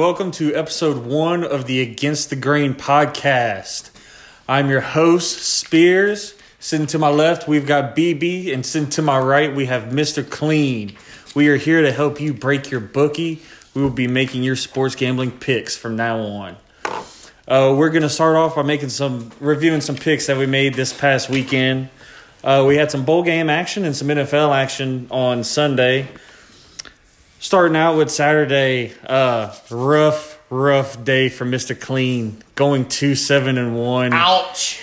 Welcome to episode one of the Against the Grain podcast. I'm your host, Spears. Sitting to my left, we've got BB, and sitting to my right, we have Mr. Clean. We are here to help you break your bookie. We will be making your sports gambling picks from now on. Uh, we're going to start off by making some reviewing some picks that we made this past weekend. Uh, we had some bowl game action and some NFL action on Sunday. Starting out with Saturday, uh, rough, rough day for Mister Clean, going two seven and one. Ouch.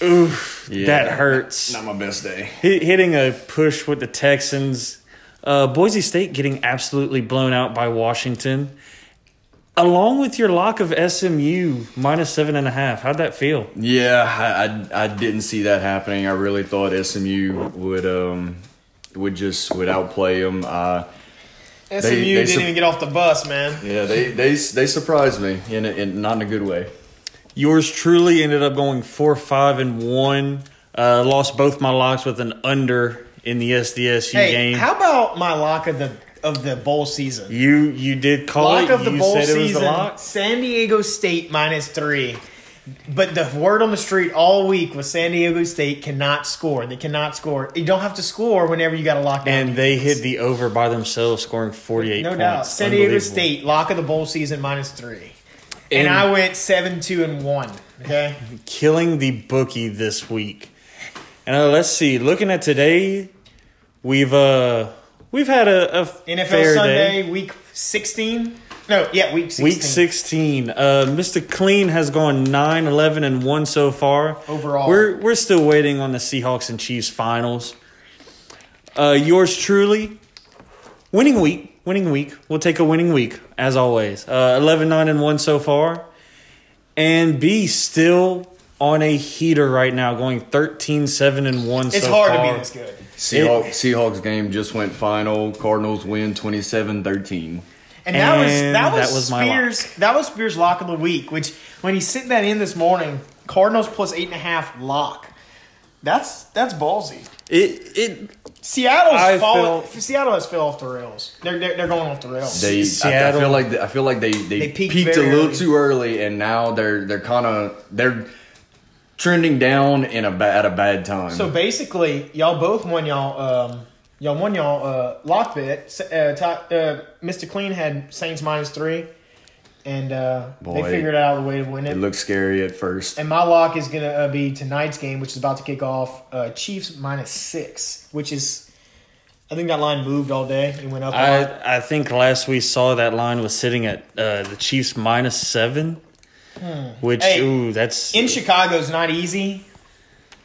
Oof, Yeah. that hurts. Not my best day. Hit, hitting a push with the Texans. Uh, Boise State getting absolutely blown out by Washington. Along with your lock of SMU minus seven and a half. How'd that feel? Yeah, I, I, I didn't see that happening. I really thought SMU would um would just would outplay them. Uh, SMU they didn't sup- even get off the bus, man. yeah, they they they surprised me in, a, in not in a good way. Yours truly ended up going four, five, and one. Uh, lost both my locks with an under in the SDSU Hey, game. how about my lock of the of the bowl season? you you did call Lock it. of the you bowl said it was the lock. San Diego State minus three. But the word on the street all week was San Diego State cannot score. They cannot score. You don't have to score whenever you got a lockdown. And they defense. hit the over by themselves, scoring forty eight. no points. doubt. San Diego State lock of the bowl season minus three. And, And- I went seven two and one. Okay. killing the bookie this week. And uh, let's see, looking at today, we've uh we've had a, a NFL Sunday day. week sixteen. No, yeah, week sixteen. Week 16. Uh, Mr. Clean has gone 9, 11, and 1 so far. Overall. We're, we're still waiting on the Seahawks and Chiefs finals. Uh, yours truly, winning week. Winning week. We'll take a winning week, as always. Uh, 11, 9, and 1 so far. And B, still on a heater right now, going 13, 7, and 1 It's so hard far. to be this good. Seahawks, Seahawks game just went final. Cardinals win 27-13. And that was that was, that was Spears. That was Spears' lock of the week. Which when he sent that in this morning, Cardinals plus eight and a half lock. That's that's ballsy. It, it, Seattle's I fallen. felt- Seattle has fell off the rails. They're they're, they're going off the rails. They, I, I feel like they, I feel like they they, They peaked peaked, a little early. too early, and now they're they're kind of they're trending down in a ba- at a bad time. so basically, y'all both won y'all um y'all won y'all uh lock bet. Uh, Ty- uh, Mr. Clean had Saints minus three, and uh, they figured out the way to win it It looked scary at first. And my lock is going to uh, be tonight's game, which is about to kick off. Uh, Chiefs minus six, which is, I think that line moved all day. It went up. a lot. I I think last we saw that line was sitting at uh, the Chiefs minus seven, which Hey, ooh that's In Chicago is not easy,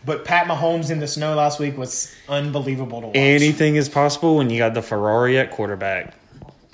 but Pat Mahomes in the snow last week was unbelievable to watch. anything is possible when you got the Ferrari at quarterback.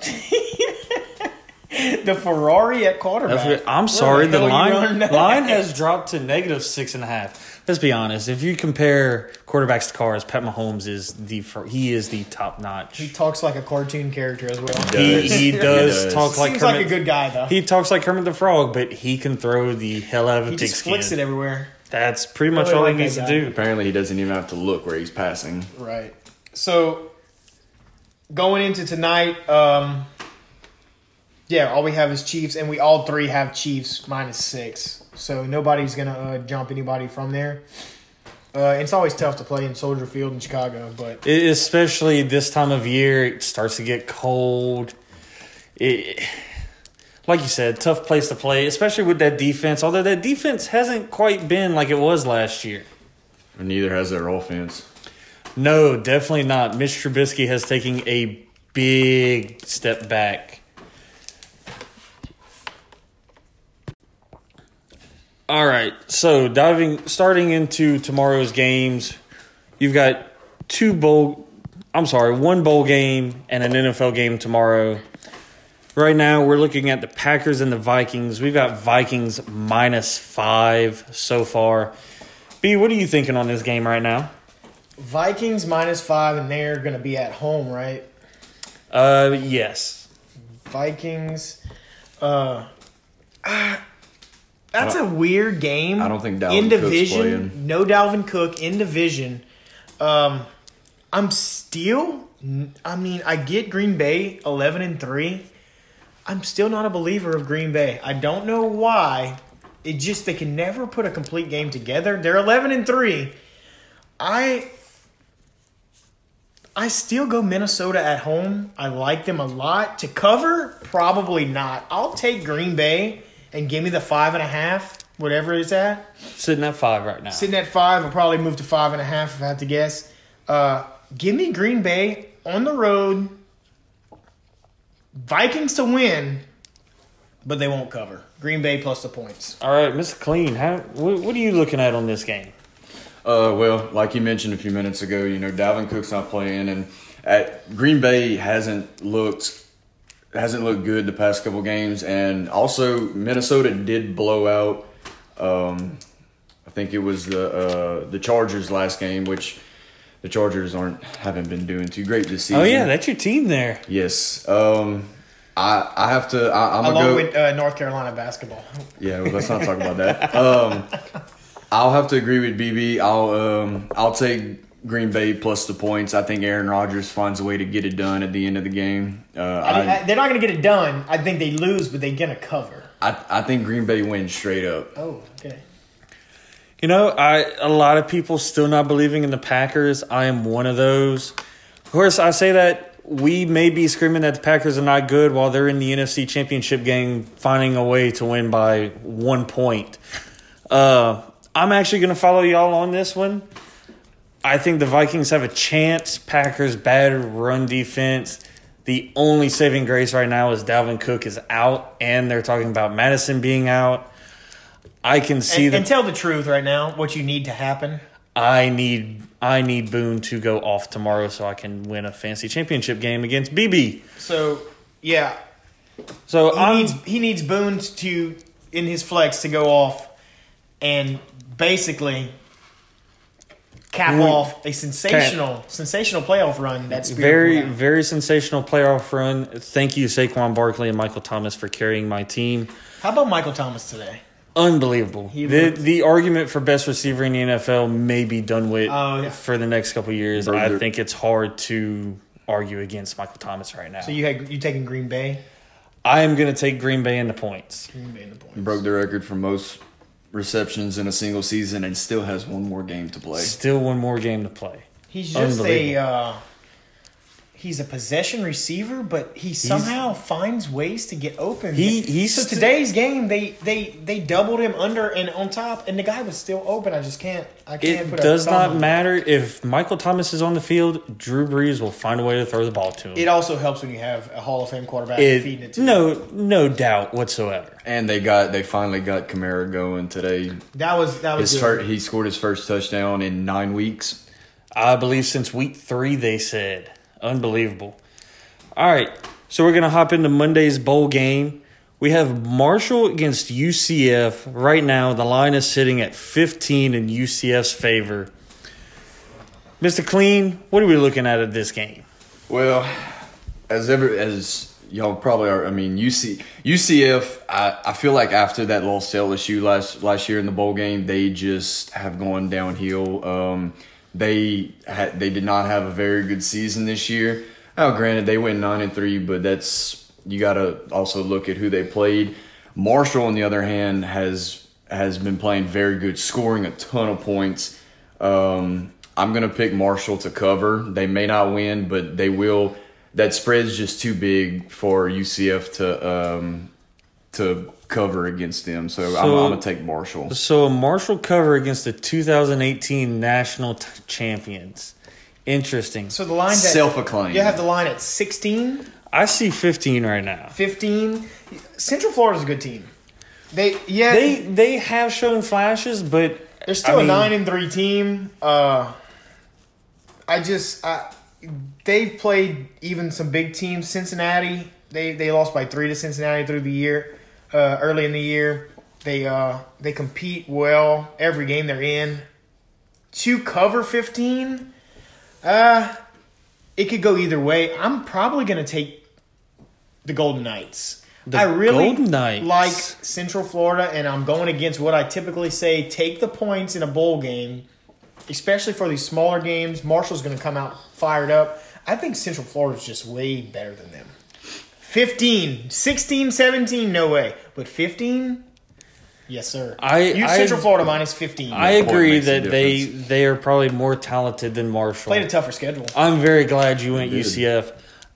the Ferrari at quarterback. What, I'm sorry, the, hell you line line has dropped to negative six and a half. Let's be honest. If you compare quarterbacks to cars, Pat Mahomes is the he is the top notch. He talks like a cartoon character as well. He, does. he He does does. talk like Seems Kermit. like a good guy though. he talks like Kermit the Frog, but he can throw the hell out of a He just pigskin. flicks it everywhere. That's pretty much Really all he like that needs to do. Apparently, he doesn't even have to look where he's passing. Right. So going into tonight, um yeah, all we have is Chiefs, and we all three have Chiefs minus six. So nobody's gonna uh, jump anybody from there. Uh, it's always tough to play in Soldier Field in Chicago, but It- especially this time of year, it starts to get cold. It, like you said, tough place to play, especially with that defense. Although that defense hasn't quite been like it was last year. And neither has their offense. No, definitely not. Mitch Trubisky has taken a big step back. All right, so diving, starting into tomorrow's games, you've got two bowl. I'm sorry, one bowl game and an NFL game tomorrow. Right now, we're looking at the Packers and the Vikings. We've got Vikings minus five so far. B, what are you thinking on this game right now? Vikings minus five, and they're gonna be at home, right? Uh, yes. Vikings. Uh, ah, that's a weird game. I don't think Dalvin in Cook's division. playing. No Dalvin Cook in division. Um, I'm still. I mean, I get Green Bay eleven and three. I'm still not a believer of Green Bay. I don't know why. It just they can never put a complete game together. They're 11 and 3. I I still go Minnesota at home. I like them a lot. To cover, probably not. I'll take Green Bay and give me the five and a half, whatever it's at. Sitting at five right now. Sitting at five, I'll probably move to five and a half if I had to guess. Uh, give me Green Bay on the road. Vikings to win, but they won't cover. Green Bay plus the points. All right, Mr. Clean, how, what, what are you looking at on this game? Uh, well, like you mentioned a few minutes ago, you know Dalvin Cook's not playing, and at Green Bay hasn't looked hasn't looked good the past couple games, and also Minnesota did blow out. Um, I think it was the uh, the Chargers last game, which the Chargers aren't haven't been doing too great this season. Oh yeah, that's your team there. yes. Um, I I have to. I, I'm gonna Along go. with uh, North Carolina basketball. Yeah, well, let's not talk about that. Um, I'll have to agree with BB. I'll um, I'll take Green Bay plus the points. I think Aaron Rodgers finds a way to get it done at the end of the game. Uh, I, I, I, they're not going to get it done. I think they lose, but they're going to cover. I I think Green Bay wins straight up. Oh, okay. You know, I a lot of people still not believing in the Packers. I am one of those. Of course, I say that we may be screaming that the Packers are not good while they're in the NFC Championship game, finding a way to win by one point. Uh, I'm actually going to follow y'all on this one. I think the Vikings have a chance. Packers bad run defense. The only saving grace right now is Dalvin Cook is out, and they're talking about Mattison being out. I can see And, the and tell the truth right now. What you need to happen. I need I need Boone to go off tomorrow so I can win a fancy championship game against BB. So yeah, So he I'm needs he needs Boone to in his flex to go off and basically cap We- off a sensational sensational playoff run. That's very very sensational playoff run. Thank you Saquon Barkley and Michael Thomas for carrying my team. How about Michael Thomas today? Unbelievable. He The looked- the argument for best receiver in the NFL may be done with Oh, yeah. for the next couple of years. I think it's hard to argue against Michael Thomas right now. So you had you taking Green Bay? I am going to take Green Bay in the points. Green Bay in the points. He broke the record for most receptions in a single season, and still has one more game to play. Still one more game to play. He's just a Unbelievable. uh, he's a possession receiver, but he somehow finds ways to get open. He- he's so st- today's game they they they doubled him under and on top, and the guy was still open. I just can't. I can't. It put a does thumb not on it. matter if Michael Thomas is on the field. Drew Brees will find a way to throw the ball to him. It also helps when you have a Hall of Fame quarterback It- feeding it to you. no, no doubt whatsoever. And they got they finally got Kamara going today. That was that was His good. first, he scored his first touchdown in nine weeks. I believe since week three, they said. Unbelievable. All right, so we're going to hop into Monday's bowl game. We have Marshall against UCF. Right now, the line is sitting at 15 in UCF's favor. Mr. Clean, what are we looking at at this game? Well, as ever as y'all probably are, I mean UC UCF. I, I feel like after that loss to LSU last last year in the bowl game, they just have gone downhill. Um, they had they did not have a very good season this year. Now, granted, they went nine and three, but that's you got to also look at who they played. Marshall, on the other hand, has has been playing very good, scoring a ton of points. Um, I'm gonna pick Marshall to cover. They may not win, but they will. That spread's just too big for UCF to um, to cover against them. So, I'm, I'm gonna take Marshall. So, a Marshall cover against the 2018 national t- champions. Interesting. So the line Self-acclaimed. You have the line at 16, I see 15 right now. 15. Central Florida's a good team. They yeah They they have shown flashes, but They're still I mean- a nine and three team. Uh, I just I, they've played even some big teams. Cincinnati they they lost by three to Cincinnati through the year. Uh, early in the year, they uh they compete well every game they're in. To cover fifteen, uh, it could go either way. I'm probably gonna take the Golden Knights. The I really like Central Florida, and I'm going against what I typically say: take the points in a bowl game, especially for these smaller games. Marshall's going to come out fired up. I think Central Florida's just way better than them. 15, 16, 17, no way. But 15? Yes, sir. I- Use I- Central Florida minus 15. I agree that they they are probably more talented than Marshall. Played a tougher schedule. I'm very glad you went Did. UCF.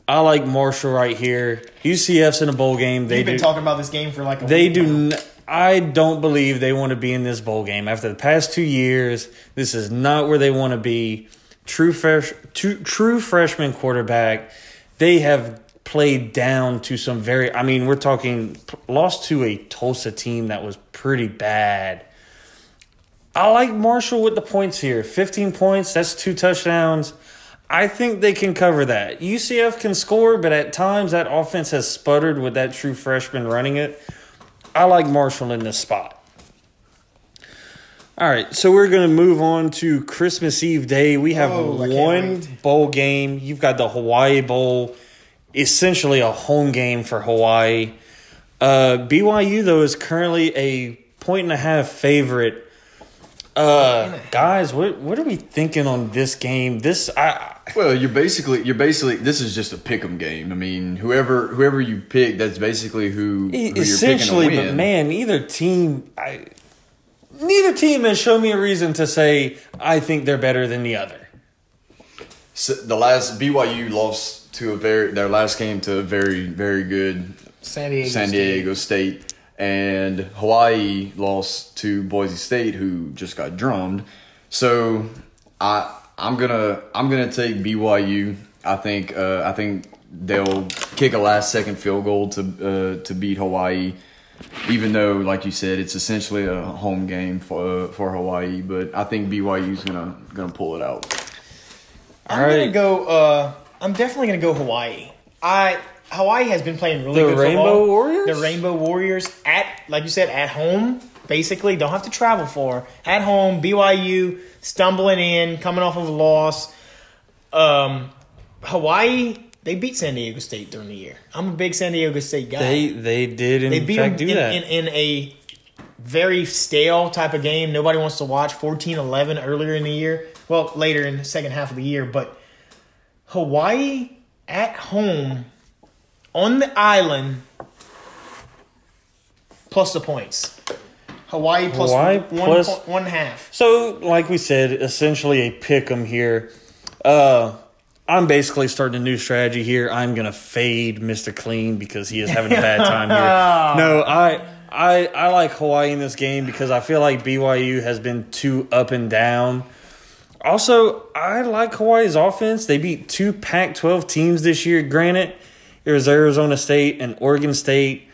I like Marshall right here. UCF's in a bowl game. They We've been do. talking about this game for like a They week do. now. N- I don't believe they want to be in this bowl game after the past two years. This is not where they want to be. True fresh, true, true freshman quarterback. They have played down to some very. I mean, we're talking lost to a Tulsa team that was pretty bad. I like Marshall with the points here. 15 points, that's two touchdowns. I think they can cover that. UCF can score, but at times that offense has sputtered with that true freshman running it. I like Marshall in this spot. All right, so we're going to move on to Christmas Eve day. We have Oh, one bowl game. You've got the Hawaii Bowl, essentially a home game for Hawaii. Uh, BYU, though, is currently a point and a half favorite. Uh, guys, what what are we thinking on this game? This I Well, you're basically you're basically this is just a pick'em game. I mean, whoever whoever you pick, that's basically who, who you're picking to essentially, but man, either team, I neither team has shown me a reason to say I think they're better than the other. The last BYU lost to a very their last game to a very very good San Diego. San State. State, and Hawaii lost to Boise State, who just got drummed. So I I'm gonna I'm gonna take BYU. I think uh, I think they'll kick a last second field goal to uh, to beat Hawaii. Even though, like you said, it's essentially a home game for uh, for Hawaii, but I think BYU's gonna gonna pull it out. I'm All gonna right. go. Uh, I'm definitely gonna go Hawaii. I Hawaii has been playing really The good Rainbow football. Warriors? The Rainbow Warriors at, like you said, at home. Basically, don't have to travel for at home. BYU stumbling in, coming off of a loss. Um, Hawaii they beat San Diego State during the year. I'm a big San Diego State guy. They they did in They beat fact them do in, that. in, in a very stale type of game. Nobody wants to watch 14-11 earlier in the year. Well, later in the second half of the year, but Hawaii at home on the island plus the points. Hawaii plus Hawaii one, plus- one half. So, like we said, essentially a pick 'em here. Uh, I'm basically starting a new strategy here. I'm gonna fade Mr. Clean because he is having a bad time here. No, I, I, I like Hawaii in this game because I feel like BYU has been too up and down. Also, I like Hawaii's offense. They beat two Pac-12 teams this year. Granted, it was Arizona State and Oregon State.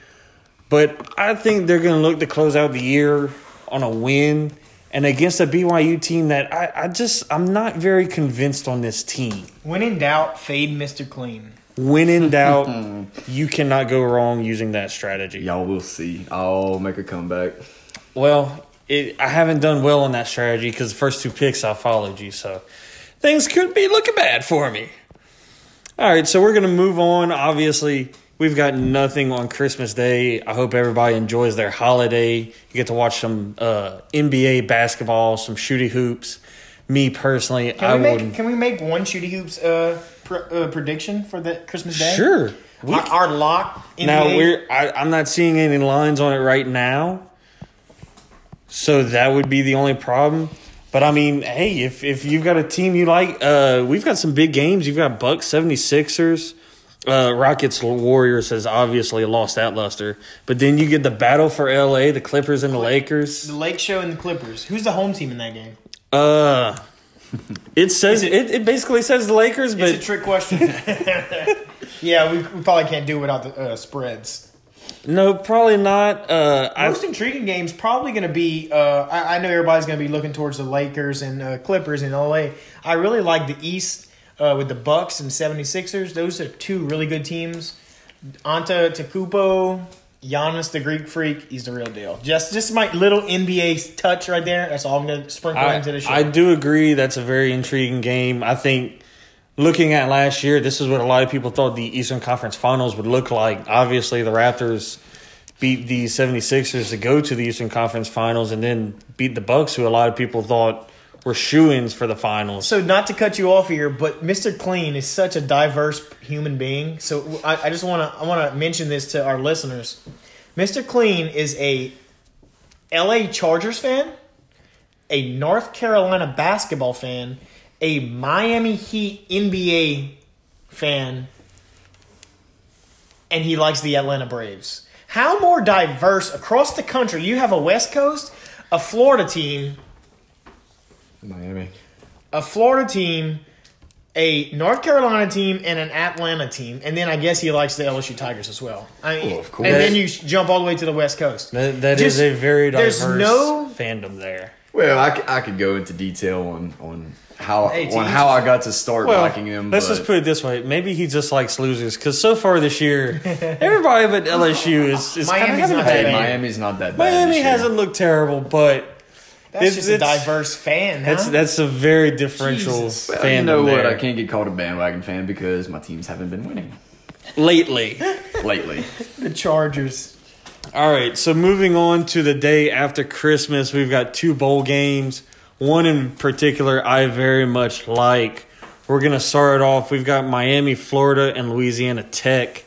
But I think they're going to look to close out the year on a win and against a BYU team that I, I just, I'm not very convinced on this team. When in doubt, fade Mr. Clean. When in doubt, you cannot go wrong using that strategy. Y'all will see. I'll make a comeback. Well, it, I haven't done well on that strategy because the first two picks I followed you, so things could be looking bad for me. All right, so we're gonna move on. Obviously, we've got nothing on Christmas Day. I hope everybody enjoys their holiday. You get to watch some uh, NBA basketball, some shooty hoops. Me personally, Can I we make would can we make one shooty hoops uh, pr- uh prediction for the Christmas day? sure. We Our, our lock NBA. Now we're I, I'm not seeing any lines on it right now. So that would be the only problem. But I mean, hey, if if you've got a team you like, uh, we've got some big games. You've got Bucks 76ers. Uh, Rockets Warriors has obviously lost that luster. But then you get the battle for LA, the Clippers and the Lakers. the Lake Show and the Clippers. Who's the home team in that game? Uh it says it- it, it basically says the Lakers, but It's a trick question. yeah, we, we probably can't do without the uh, spreads. No, probably not. Uh I Most intriguing games probably going to be. Uh, I, I know everybody's going to be looking towards the Lakers and uh, Clippers in LA. I really like the East uh, with the Bucks and 76ers. Those are two really good teams. Antetokounmpo, Giannis the Greek Freak, he's the real deal. Just just my little NBA touch right there. That's all I'm going to sprinkle I, into the show. I do agree that's a very intriguing game. I think looking at last year, this is what a lot of people thought the Eastern Conference Finals would look like. Obviously, the Raptors beat the 76ers to go to the Eastern Conference Finals and then beat the Bucks who a lot of people thought were shoo-ins for the finals. So not to cut you off here, but Mr. Clean is such a diverse human being. So I, I just want to I want to mention this to our listeners. Mr. Clean is a L.A. Chargers fan, a North Carolina basketball fan, a Miami Heat NBA fan, and he likes the Atlanta Braves. How more diverse across the country? You have a West Coast, a Florida team, Miami. a Florida team, a North Carolina team, and an Atlanta team, and then I guess he likes the LSU Tigers as well. I mean, Well, of course. And then you jump all the way to the West Coast. That, that is Just- a very diverse there's no- fandom there. Well, I, I could go into detail on on how Hey, on how I got to start Well, liking him. let's but just put it this way: maybe he just likes losers. Because so far this year, everybody but LSU is, is kind of Miami's having a not bad that hey, year. bad. Miami's not that bad. Miami this hasn't looked terrible, but That's It's- just a diverse fan. that's huh? that's a very differential Jesus. Well, you know what? I can't get called a bandwagon fan because my teams haven't been winning lately. lately. the Chargers. All right, so moving on to the day after Christmas, we've got two bowl games. One in particular I very much like. We're going to start off. We've got Miami, Florida, and Louisiana Tech.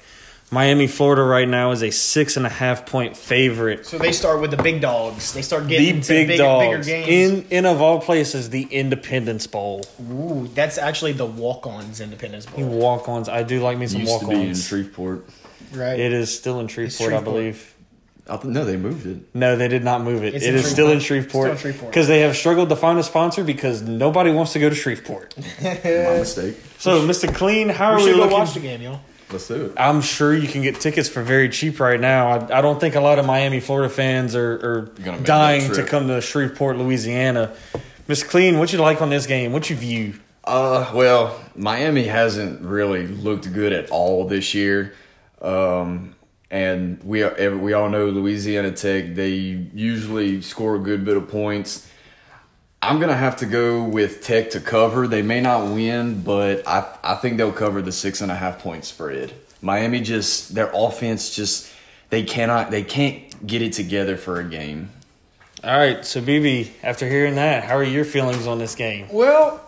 Miami, Florida right now is a six and a half point favorite. So they start with the big dogs. They start The getting to big big, dogs bigger games. in in of all places, the Independence Bowl. Ooh, that's actually the walk-ons Independence Bowl, Walk ons. I do like me some Used walk to be in ons. Shreveport. right? It is still in Shreveport, I Shreveport. believe. I th- no, they moved it. No, they did not move it. It's It in is still in Shreveport. Shreveport Still in Shreveport. because they have struggled to find a sponsor because nobody wants to go to Shreveport. My mistake. So, Mr. Clean, how are we we, should go looking? watch the game, y'all. Let's do it. I'm sure you can get tickets for very cheap right now. I, I don't think a lot of Miami, Florida fans are, are dying to come to Shreveport, Louisiana. Miss Clean, what you like on this game? What you view? Uh, well, Miami hasn't really looked good at all this year. Um, and we are, we all know Louisiana Tech. They usually score a good bit of points. I'm gonna have to go with Tech to cover. They may not win, but I I think they'll cover the six and a half point spread. Miami just their offense just they cannot they can't get it together for a game. All right, so BB, after hearing that, how are your feelings on this game? Well,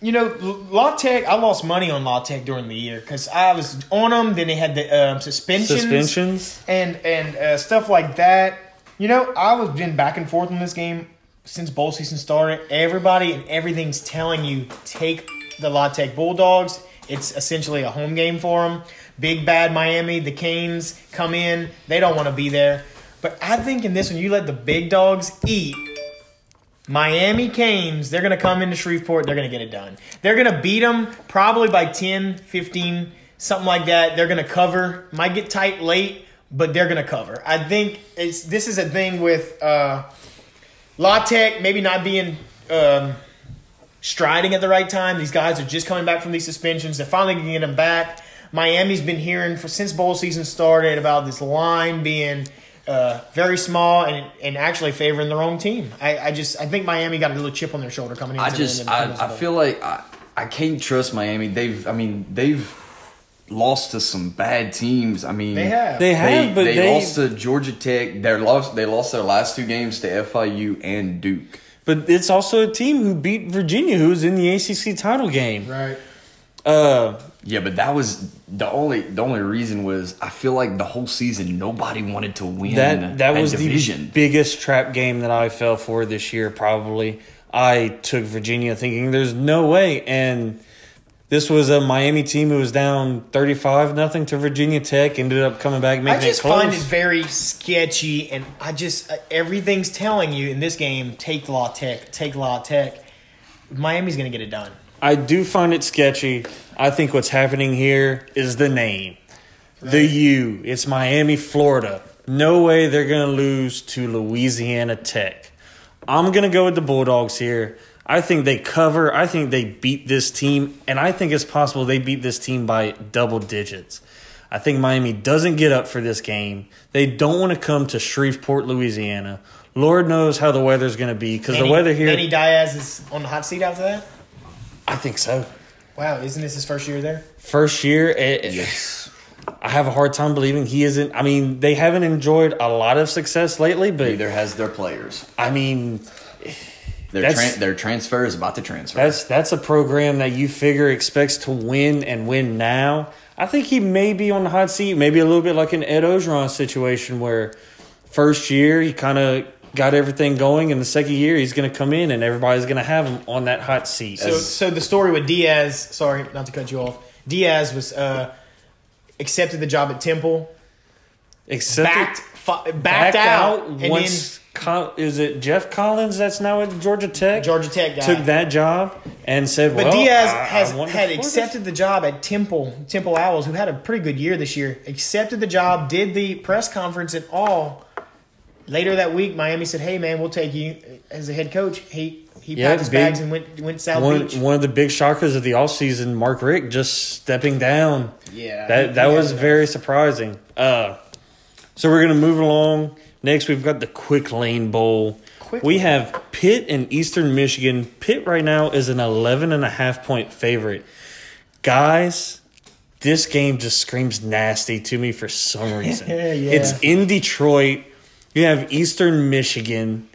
you know, La Tech. I lost money on La Tech during the year because I was on them. Then they had the um, suspensions, Suspensions? and and uh, stuff like that. You know, I was been back and forth on this game since bowl season started. Everybody and everything's telling you take the La Tech Bulldogs. It's essentially a home game for them. Big bad Miami, the Canes come in. They don't want to be there. But I think in this one, you let the big dogs eat. Miami Canes, they're going to come into Shreveport. They're going to get it done. They're going to beat them probably by 10, 15, something like that. They're going to cover. Might get tight late, but they're going to cover. I think it's this is a thing with uh, La Tech maybe not being um, striding at the right time. These guys are just coming back from these suspensions. They're finally going to get them back. Miami's been hearing for since bowl season started about this line being uh, very small and and actually favoring their own team. I, I just I think Miami got a little chip on their shoulder coming into I just the I, Independence I Bowl. feel like I, I can't trust Miami. They've I mean they've lost to some bad teams. I mean They have. They have, but they, they, lost to Georgia Tech. They lost they lost their last two games to FIU and Duke. but it's also a team who beat Virginia, who's in the ACC title game. right. Uh, Yeah, but that was the only the only reason was I feel like the whole season nobody wanted to win that that was division. the biggest trap game that I fell for this year. Probably, I took Virginia thinking there's no way, and this was a Miami team who was down thirty five nothing to Virginia Tech. Ended up coming back, I making just it close. find it very sketchy, and I just uh, everything's telling you in this game take La Tech, take La Tech. Miami's going to get it done. I do find it sketchy. I think what's happening here is the name. The U. It's Miami, Florida. No way they're going to lose to Louisiana Tech. I'm going to go with the Bulldogs here. I think they cover. I think they beat this team, and I think it's possible they beat this team by double digits. I think Miami doesn't get up for this game. They don't want to come to Shreveport, Louisiana. Lord knows how the weather's going to be because the weather here. Manny Diaz is on the hot seat after that. I think so. Wow, isn't this his first year there? First year, it, yes. I have a hard time believing he isn't. I mean, they haven't enjoyed a lot of success lately, but Neither has their players. I mean, Their That's- tran their transfer is about to transfer. That's that's a program that you figure expects to win and win now. I think he may be on the hot seat, maybe a little bit like an Ed Orgeron situation where first year he kind of got everything going, and the second year he's going to come in and everybody's going to have him on that hot seat. So, so the story with Diaz. Sorry, not to cut you off. Diaz was uh, accepted the job at Temple, Except backed fi- backed, out, and once. Col- is it Geoff Collins that's now at Georgia Tech? Georgia Tech guy took that job and said, But "Well, Diaz I- I has want had Florida." accepted the job at Temple Temple Owls, who had a pretty good year this year. Accepted the job, did the press conference and all. Later that week, Miami said, "Hey man, we'll take you as a head coach." He he Yeah, packed his big- bags and went went South One, Beach. one of the big shockers of the offseason, Mark Richt just stepping down. Yeah, That he- that he was enough. very surprising. Uh, so we're gonna move along. Next, we've got the Quick Lane Bowl. Quick we Lane. have Pitt and Eastern Michigan. Pitt right now is an 11 and a half point favorite. Guys, this game just screams nasty to me for some reason. Yeah. It's in Detroit. You have Eastern Michigan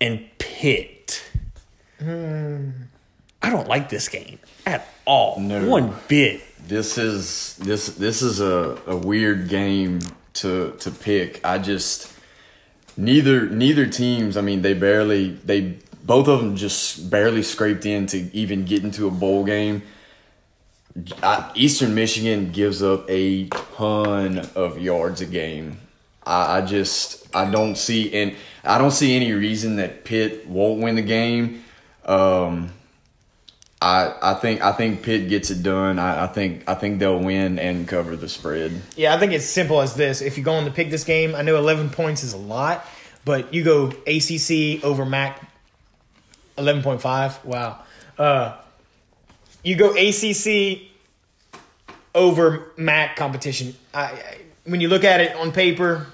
and Pitt. Hmm. I don't like this game at all. No. One bit. This is this this is a, a weird game to to pick. I just neither neither teams. I mean, they barely they both of them just barely scraped in to even get into a bowl game. I, Eastern Michigan gives up a ton of yards a game. I, I just I don't see and I don't see any reason that Pitt won't win the game. Um, I I think I think Pitt gets it done. I, I think I think they'll win and cover the spread. Yeah, I think it's simple as this. If you're going to pick this game, I know 11 points is a lot, but you go ACC over MAC 11.5. Wow. Uh, you go ACC over MAC competition. I, I, when you look at it on paper,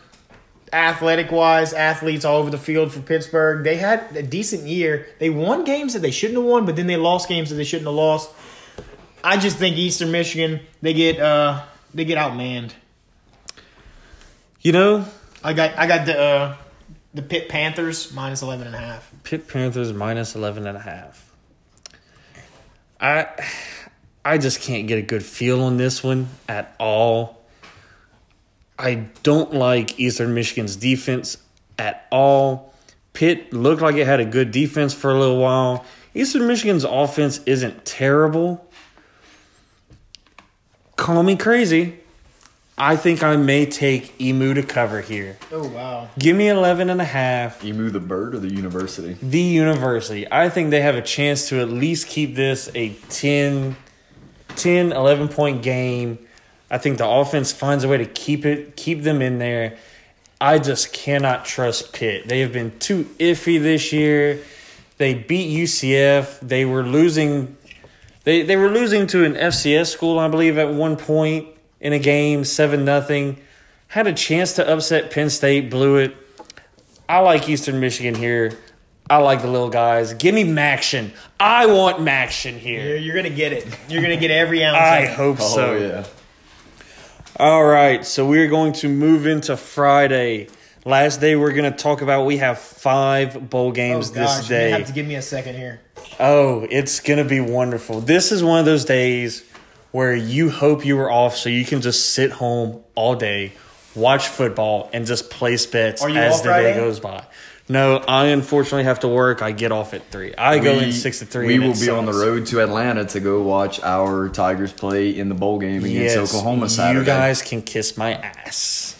athletic wise, athletes all over the field for Pittsburgh, they had a decent year. They won games that they shouldn't have won, but then they lost games that they shouldn't have lost. I just think Eastern Michigan they get uh they get outmanned. You know, I got I got the uh the Pitt Panthers minus 11 and a half. Pitt Panthers minus 11 and a half. I I just can't get a good feel on this one at all. I don't like Eastern Michigan's defense at all. Pitt looked like it had a good defense for a little while. Eastern Michigan's offense isn't terrible. Call me crazy. I think I may take Emu to cover here. Oh wow. Give me 11 and a half. Emu the bird or the university? the university. I think they have a chance to at least keep this a 10, 10 11 point game. I think the offense finds a way to keep it, keep them in there. I just cannot trust Pitt. They have been too iffy this year. They beat UCF. They were losing. They they were losing to an FCS school, I believe, at one point in a game, seven nothing. Had a chance to upset Penn State, blew it. I like Eastern Michigan here. I like the little guys. Give me MACtion. I want MACtion You're, here. you're gonna get it. You're gonna get every ounce. I of it. hope Oh so. yeah. All right, so we're going to move into Friday. Last day we're going to talk about we have five bowl Oh games gosh, this you day. have to give me a second here. Oh, it's going to be wonderful. This is one of those days where you hope you were off so you can just sit home all day, watch football, and just place bets as the Friday? day goes by. No, I unfortunately have to work. I get off at three. I go in six to three. We will be on the road to Atlanta to go watch our Tigers play in the bowl game against Yes, Oklahoma Saturday. You guys can kiss my ass.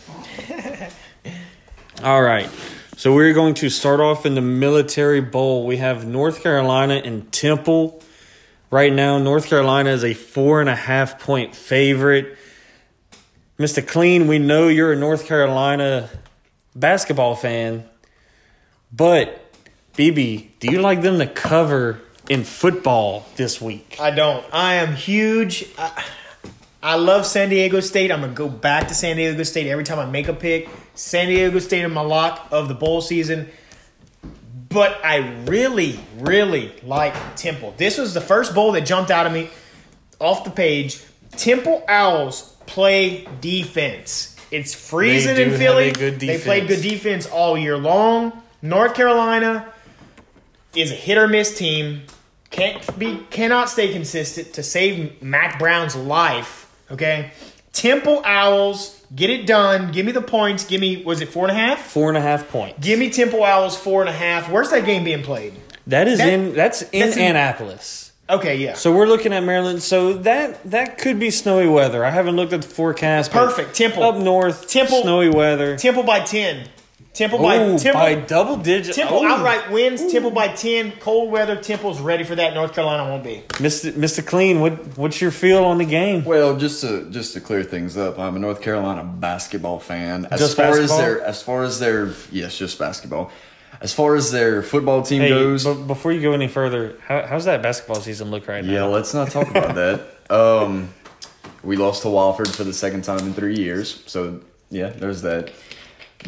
All right. So we're going to start off in the Military Bowl. We have North Carolina and Temple. Right now, North Carolina is a four and a half point favorite. Mr. Clean, we know you're a North Carolina basketball fan, but BB, do you like them to cover in football this week? I don't. I am huge. I, I love San Diego State. I'm gonna go back to San Diego State every time I make a pick. San Diego State is my lock of the bowl season. But I really, really like Temple. This was the first bowl that jumped out of me off the page. Temple Owls play defense. It's freezing in Philly. They played good defense all year long. North Carolina, is a hit or miss team. Can't be cannot stay consistent to save Mack Brown's life. Okay, Temple Owls get it done. Give me the points. Give me was it four and a half? Four and a half points. Give me Temple Owls four and a half. Where's that game being played? That is That- in that's in that's in- Annapolis. Okay, yeah. So we're looking at Maryland. So that that could be snowy weather. I haven't looked at the forecast. Perfect. Temple. up north. Temple- snowy weather. Temple by ten. Temple by Ooh, Temple. by double digits. Temple Ooh. outright wins. Temple by ten. Cold weather. Temple's ready for that. North Carolina won't be. Mr. Mr. Clean, what what's your feel on the game? Well, just to just to clear things up, I'm a North Carolina basketball fan. As Just far basketball? as their as far as their yes, just basketball. As far as their football team Hey, goes, but before you go any further, how, how's that basketball season look right yeah, now? Yeah, let's not talk about that. Um, we lost to Wofford for the second time in three years, so yeah, there's that.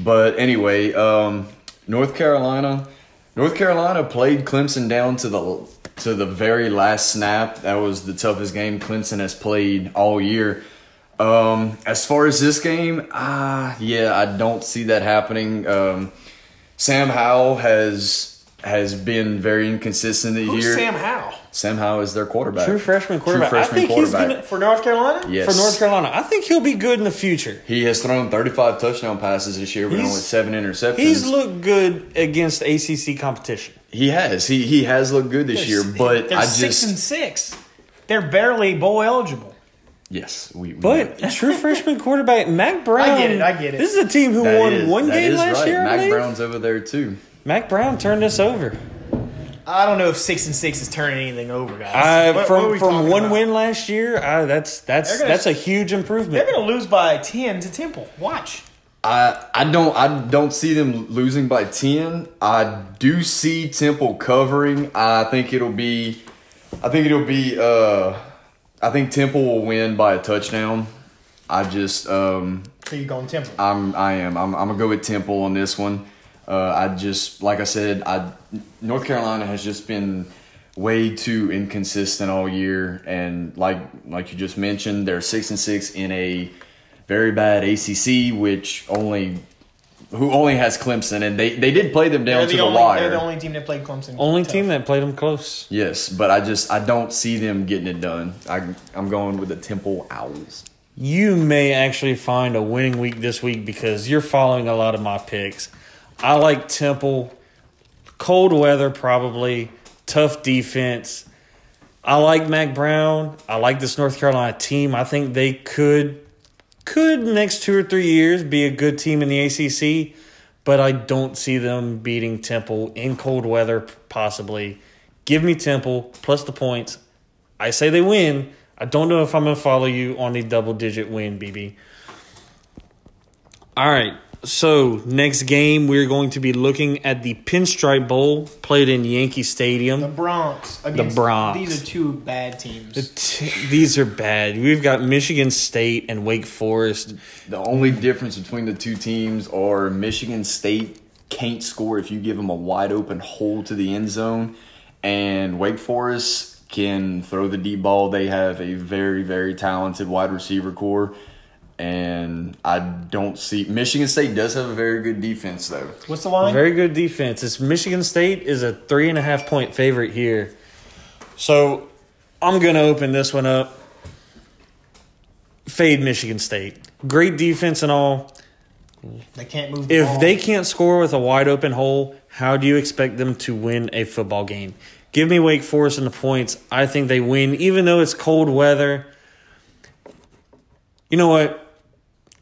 But anyway, um, North Carolina, North Carolina played Clemson down to the to the very last snap. That was the toughest game Clemson has played all year. Um, as far as this game, ah, yeah, I don't see that happening. Um, Sam Howell has has been very inconsistent this Who's year. Sam Howell Sam Howell is their quarterback. True freshman quarterback. True I freshman think he's gonna for North Carolina? Yes. for North Carolina. I think he'll be good in the future. He has thrown 35 touchdown passes this year, but He's- only seven interceptions. He's looked good against ACC competition. he has. He he has looked good this year, but they're six and six. They're barely bowl eligible. yes, we. we But true freshman quarterback Mack Brown. I get it, I get it. This is a team who that won is- one game last right. year. Mac believe. Brown's over there too. Mack Brown turned us over. I don't know if six and six is turning anything over, guys. Uh, What- what from we from one about? win last year, uh, that's that's gonna- that's a huge improvement. they're going to lose by ten to Temple. Watch. I I don't I don't see them losing by ten. I do see Temple covering. I think it'll be. I think it'll be. Uh, I think Temple will win by a touchdown. I just um, So you going Temple? I'm I am I'm, I'm gonna go with Temple on this one. Uh, I just like I said, I North Carolina has just been way too inconsistent all year, and like like you just mentioned, they're six and six in a very bad ACC, which only who only has Clemson, and they they did play them down They're to the, the, only, wire. they're the only team that played Clemson. Only tough. team that played them close. yes, but I just I don't see them getting it done. I I'm going with the Temple Owls. You may actually find a winning week this week because you're following a lot of my picks. I like Temple. Cold weather, probably. Tough defense. I like Mack Brown. I like this North Carolina team. I think they could, could next two or three years be a good team in the ACC, but I don't see them beating Temple in cold weather, possibly. Give me Temple plus the points. I say they win. I don't know if I'm going to follow you on the double digit win, BB. All right. So, next game, we're going to be looking at the Pinstripe Bowl played in Yankee Stadium. The Bronx. Against, Bronx. These are two bad teams. T- These are bad. We've got Michigan State and Wake Forest. The only difference between the two teams are Michigan State can't score if you give them a wide open hole to the end zone, and Wake Forest can throw the deep ball. They have a very, very talented wide receiver corps, and I don't see Michigan State does have a very good defense though. What's the line? Very good defense. It's Michigan State is a three and a half point favorite here. So I'm gonna open this one up. Fade Michigan State. Great defense and all. they can't move the If ball. they can't score with a wide open hole, how do you expect them to win a football game? Give me Wake Forest and the points. I think they win, even though it's cold weather. You know what?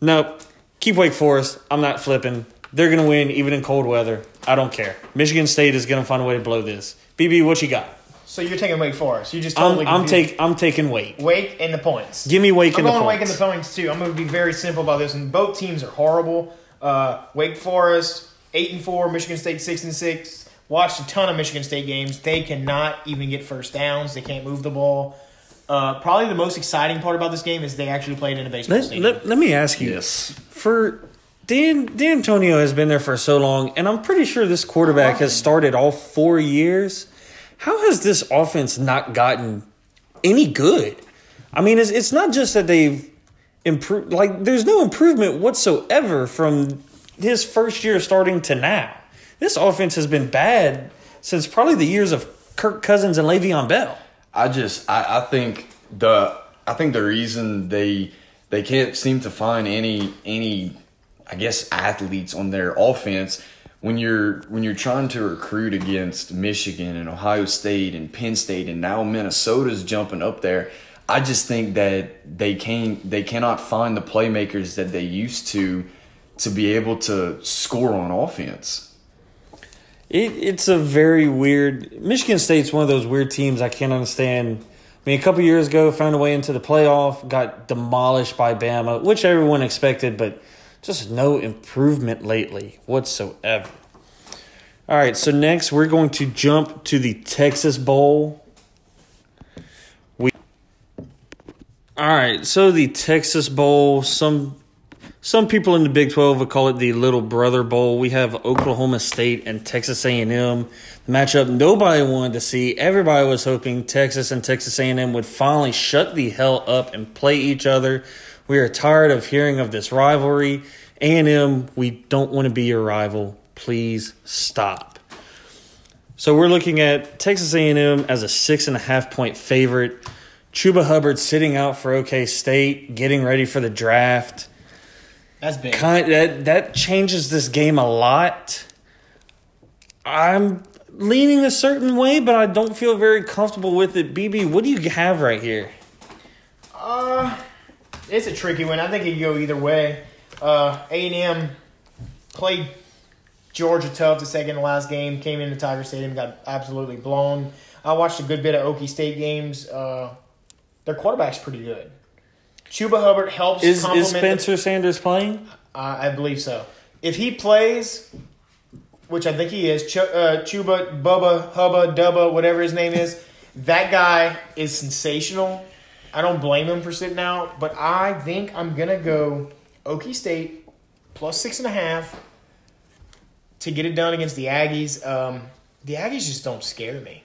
Nope. Keep Wake Forest. I'm not flipping. They're going to win even in cold weather. I don't care. Michigan State is going to find a way to blow this. BB, what you got? So you're taking Wake Forest. You just totally I'm, I'm take I'm taking Wake. Wake and the points. Give me Wake I'm and the going Wake points. and the points too. I'm going to be very simple about this. And both teams are horrible. Uh, Wake Forest eight and four, Michigan State six and six. Watched a ton of Michigan State games. They cannot even get first downs. They can't move the ball. Uh, probably the most exciting part about this game is they actually played in a baseball Let, stadium. let, let me ask you. Yes. For Dan Dantonio has been there for so long, and I'm pretty sure this quarterback has started all four years. How has this offense not gotten any good? I mean, it's, it's not just that they've improved. Like, there's no improvement whatsoever from his first year starting to now. This offense has been bad since probably the years of Kirk Cousins and Le'Veon Bell. I just I, I think the I think the reason they they can't seem to find any any I guess athletes on their offense when you're when you're trying to recruit against Michigan and Ohio State and Penn State and now Minnesota's jumping up there. I just think that they can they cannot find the playmakers that they used to to be able to score on offense. It, it's a very weird. Michigan State's one of those weird teams I can't understand. I mean, a couple years ago, found a way into the playoff, got demolished by Bama, which everyone expected, but just no improvement lately whatsoever. All right, so next we're going to jump to the Texas Bowl. We All right, so the Texas Bowl, some some people in the Big 12 would call it the Little Brother Bowl. We have Oklahoma State and Texas A&M. The matchup nobody wanted to see. Everybody was hoping Texas and Texas A&M would finally shut the hell up and play each other. We are tired of hearing of this rivalry. A&M, we don't want to be your rival. Please stop. So we're looking at Texas A&M as a six and a half point favorite. Chuba Hubbard sitting out for OK State, getting ready for the draft. That's big. Kind that that changes this game a lot. I'm leaning a certain way, but I don't feel very comfortable with it. BB, what do you have right here? Uh, it's a tricky one. I think it could go either way. Uh, A&M played Georgia tough the second to last game. Came into Tiger Stadium, got absolutely blown. I watched a good bit of Okie State games. Uh, their quarterback's pretty good. Chuba Hubbard helps Is is the- Spencer Sanders playing? Uh, I believe so. If he plays, which I think he is, Ch- uh, Chuba, Bubba, Hubba, Dubba, whatever his name is, that guy is sensational. I don't blame him for sitting out, but I think I'm gonna go Okie State plus six and a half to get it done against the Aggies. Um, the Aggies just don't scare me.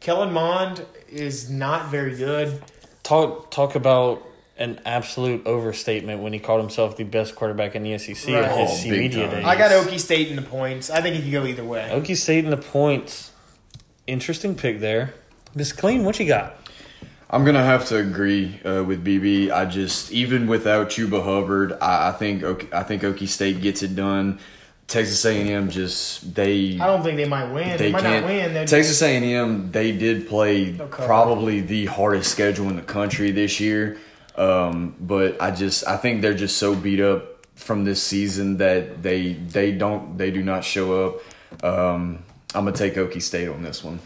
Kellen Mond is not very good. Talk talk about an absolute overstatement when he called himself the best quarterback in the SEC Right. at his Oh, media time. days. I got Okie State in the points. I think he could go either way. Okie State in the points. Interesting pick there. Miss Clean, what you got? I'm gonna have to agree uh, with BB. I just even without Chuba Hubbard, I, I think Okie, I think Okie State gets it done. Texas A&M just they I don't think they might win. They, they might can't. not win. They're Texas A&M they did play probably the hardest schedule in the country this year, um, but I just I think they're just so beat up from this season that they they don't they do not show up. Um, I'm gonna take Okie State on this one.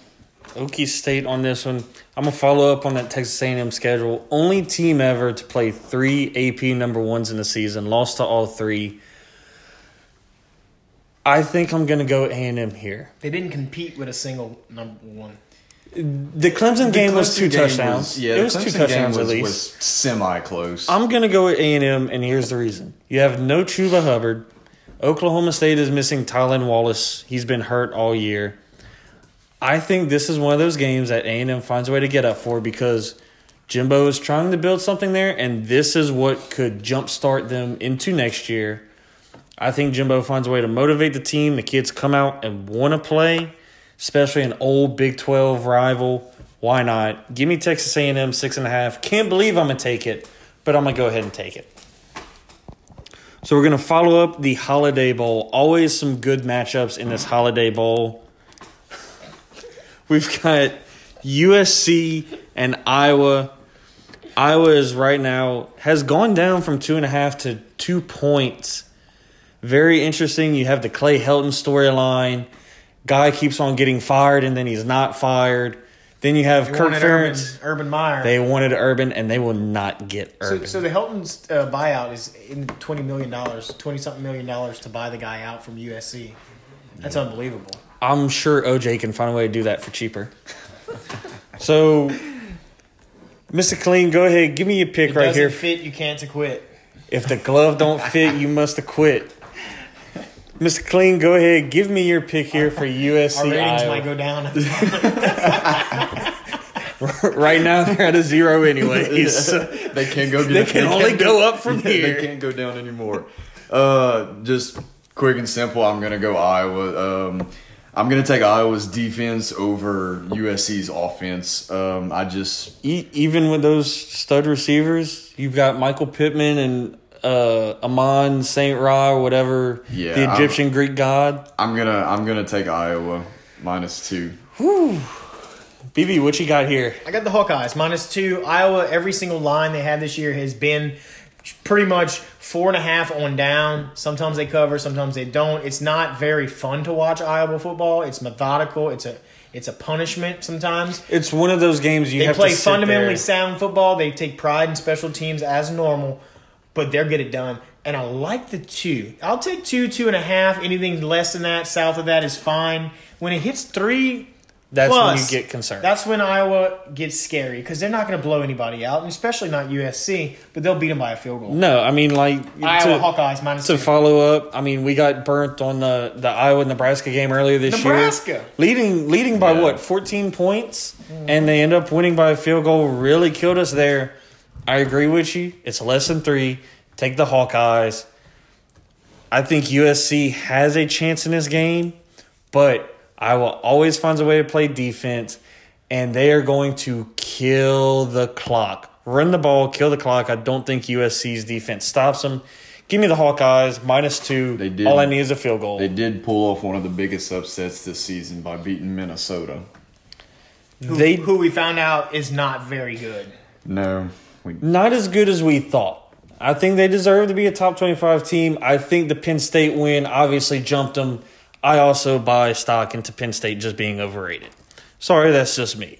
Okie State on this one. I'm gonna follow up on that Texas A&M schedule. Only team ever to play three AP number ones in the season. Lost to all three. I think I'm gonna go A&M here. They didn't compete with a single number one. The Clemson game was two game touchdowns. was- yeah, it was two Clemson game touchdowns was, at least. was semi close. I'm gonna go with A and M, and here's the reason: you have no Chuba Hubbard. Oklahoma State is missing Tylan Wallace. He's been hurt all year. I think this is one of those games that A and M finds a way to get up for because Jimbo is trying to build something there, and this is what could jumpstart them into next year. I think Jimbo finds a way to motivate the team. The kids come out and want to play, especially an old Big Twelve rival. Why not? Give me Texas A and M six and a half. Can't believe I'm gonna take it, but I'm gonna go ahead and take it. So we're gonna follow up the Holiday Bowl. Always some good matchups in this Holiday Bowl. We've got USC and Iowa. Iowa is right now has gone down from two and a half to two points. Very interesting. You have the Clay Helton storyline. Guy keeps on getting fired and then he's not fired. Then you have They Kirk wanted Urban, Ferentz. Urban Meyer. They wanted Urban and they will not get so, Urban. so the Helton's uh, buyout is in twenty million dollars, twenty something million dollars to buy the guy out from USC. That's unbelievable. I'm sure OJ can find a way to do that for cheaper. so, Mr. Clean, go ahead. Give me your pick It right doesn't here. fit. You can't to quit. If the glove don't fit, you must have quit. Mr. Clean, go ahead. Give me your pick here for USC. Our USC. ratings Iowa. might go down. right now, they're at a zero anyways. they can't go. They can only go up from here. They can't go down anymore. Uh, just quick and simple. I'm gonna go Iowa. Um, I'm gonna take Iowa's defense over USC's offense. Um, I just E- even with those stud receivers, you've got Michael Pittman and uh, Amon Saint Ra or whatever Yeah, the I'm- Egyptian Greek god. I'm gonna I'm gonna take Iowa minus two. BB, what you got here? I got the Hawkeyes minus two. Iowa, every single line they had this year has been pretty much four and a half on down. Sometimes they cover, sometimes they don't. It's not very fun to watch Iowa football. It's methodical. It's a it's a punishment sometimes. It's one of those games you They have play to sit fundamentally there. sound football. They take pride in special teams as normal, but they'll get it done. And I like the two. I'll take two, two and a half. Anything less than that, south of that is fine. When it hits three, That's when you get concerned. That's when Iowa gets scary because they're not going to blow anybody out, and especially not USC. But they'll beat them by a field goal. no, I mean like Iowa to, Hawkeyes minus to two. follow up. I mean, we got burnt on the the Iowa Nebraska game earlier this Nebraska. year, leading leading by Yeah. what fourteen points, and they end up winning by a field goal. Really killed us there. I agree with you. It's less than three. Take the Hawkeyes. I think USC has a chance in this game, but Iowa always finds a way to play defense, and they are going to kill the clock. Run the ball, kill the clock. I don't think USC's defense stops them. Give me the Hawkeyes minus two. They did. All I need is a field goal. They did pull off one of the biggest upsets this season by beating Minnesota. who, they- who we found out is not very good. No, we Not as good as we thought. I think they deserve to be a top 25 team. I think the Penn State win obviously jumped them. I also buy stock into Penn State just being overrated. Sorry, that's just me.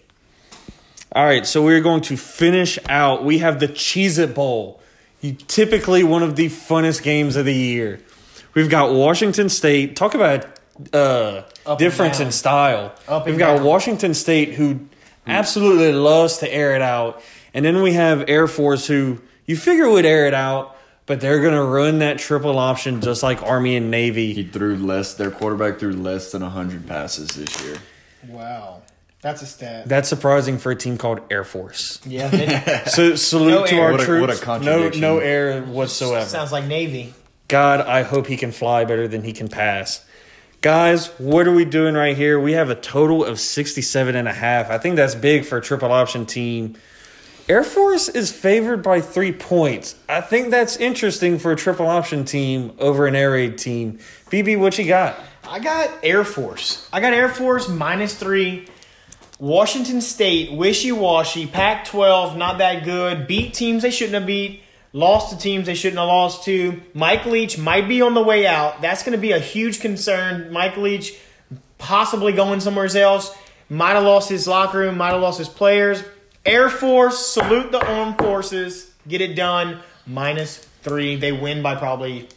All right, so we're going to finish out. We have the Cheez It Bowl. You, typically one of the funnest games of the year. We've got Washington State. Talk about uh, and difference in style. Up We've got down. Washington State who absolutely loves to air it out. And then we have Air Force who you figure would air it out, but they're going to run that triple option just like Army and Navy. he threw less. Their quarterback threw less than hundred passes this year. Wow, that's a stat. That's surprising for a team called Air Force. yeah, they- So salute No to air. our What a- troops. what a no, no air whatsoever. sounds like Navy. God, I hope he can fly better than he can pass. Guys, what are we doing right here? We have a total of 67 and a half. I think that's big for a triple option team. Air Force is favored by three points. I think that's interesting for a triple option team over an air raid team. BB, what you got? I got Air Force. I got Air Force minus three. Washington State, wishy washy. Pac 12, not that good. Beat teams they shouldn't have beat. Lost to teams they shouldn't have lost to. Mike Leach might be on the way out. That's going to be a huge concern. Mike Leach possibly going somewhere else. Might have lost his locker room, might have lost his players. Air Force, salute the armed forces. Get it done. Minus three. They win by probably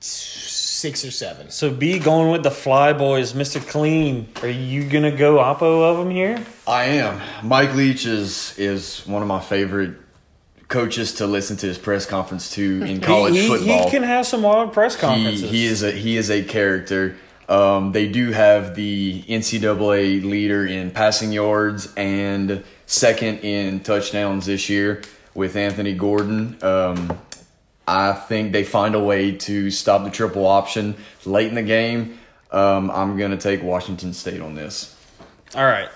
six or seven. So be going with the Fly Boys, Mr. Clean. Are you gonna go oppo of them here? I am. Mike Leach is is one of my favorite coaches to listen to his press conference to in college he, he- football. he can have some wild press he, conferences. he is a he is a character. Um, they do have the NCAA leader in passing yards and second in touchdowns this year with Anthony Gordon. Um, I think they find a way to stop the triple option late in the game. Um, I'm going to take Washington State on this. All right.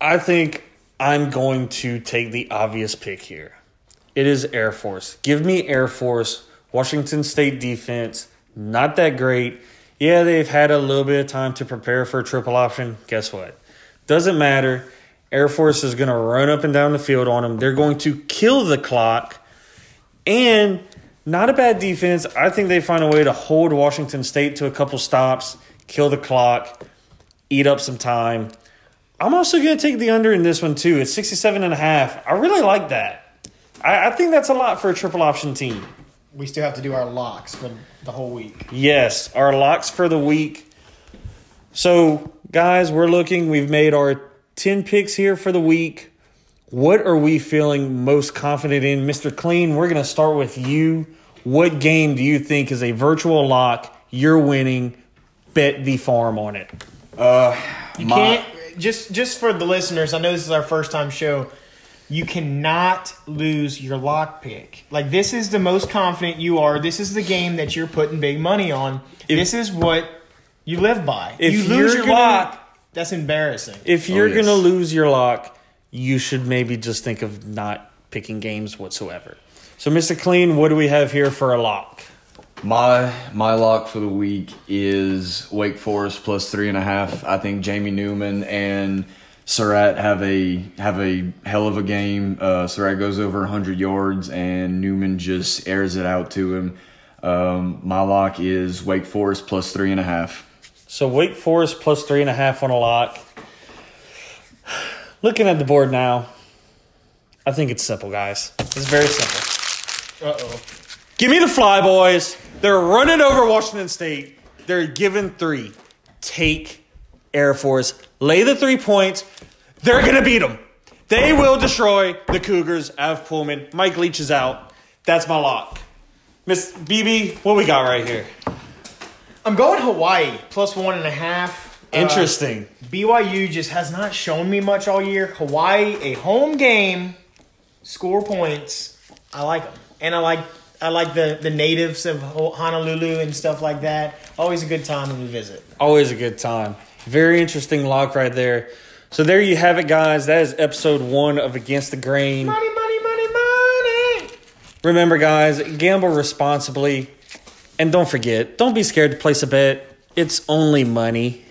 I think I'm going to take the obvious pick here. It is Air Force. Give me Air Force. Washington State defense, not that great. Yeah, they've had a little bit of time to prepare for a triple option. Guess what? Doesn't matter. Air Force is going to run up and down the field on them. They're going to kill the clock. And not a bad defense. I think they find a way to hold Washington State to a couple stops, kill the clock, eat up some time. I'm also going to take the under in this one too. It's 67 and a half. I really like that. I, I think that's a lot for a triple option team. We still have to do our locks for the whole week. Yes, our locks for the week. So, guys, we're looking. We've made our 10 picks here for the week. What are we feeling most confident in? Mr. Clean, we're going to start with you. What game do you think is a virtual lock? You're winning. Bet the farm on it. Uh, You my- can't just just for the listeners. I know this is our first time show. You cannot lose your lock pick. Like this is the most confident you are. This is the game that you're putting big money on. this is what you live by. If you you're lose your gonna- lock, that's embarrassing. If you're Oh, yes. gonna lose your lock, you should maybe just think of not picking games whatsoever. So, Mr. Clean, what do we have here for a lock? My my lock for the week is Wake Forest plus three and a half. I think Jamie Newman and Surratt have a have a hell of a game. Uh, Surratt goes over 100 yards and Newman just airs it out to him. Um, my lock is Wake Forest plus three and a half. So Wake Forest plus three and a half on a lock. Looking at the board now, I think it's simple, guys. It's very simple. Uh oh. Give me the Fly Boys. They're running over Washington State. They're giving three. Take Air Force. Lay the three points. They're gonna beat them. They will destroy the Cougars. Av Pullman. Mike Leach is out. That's my lock. Miss BB, what we got right here? I'm going Hawaii plus one and a half. Uh, Interesting. BYU just has not shown me much all year. Hawaii, a home game, score points. I like them, and I like I like the the natives of Honolulu and stuff like that. Always a good time when we visit. Always a good time. Very interesting lock right there. So there you have it, guys. That is episode one of Against the Grain. Money, money, money, money. Remember, guys, gamble responsibly. And don't forget, don't be scared to place a bet. It's only money.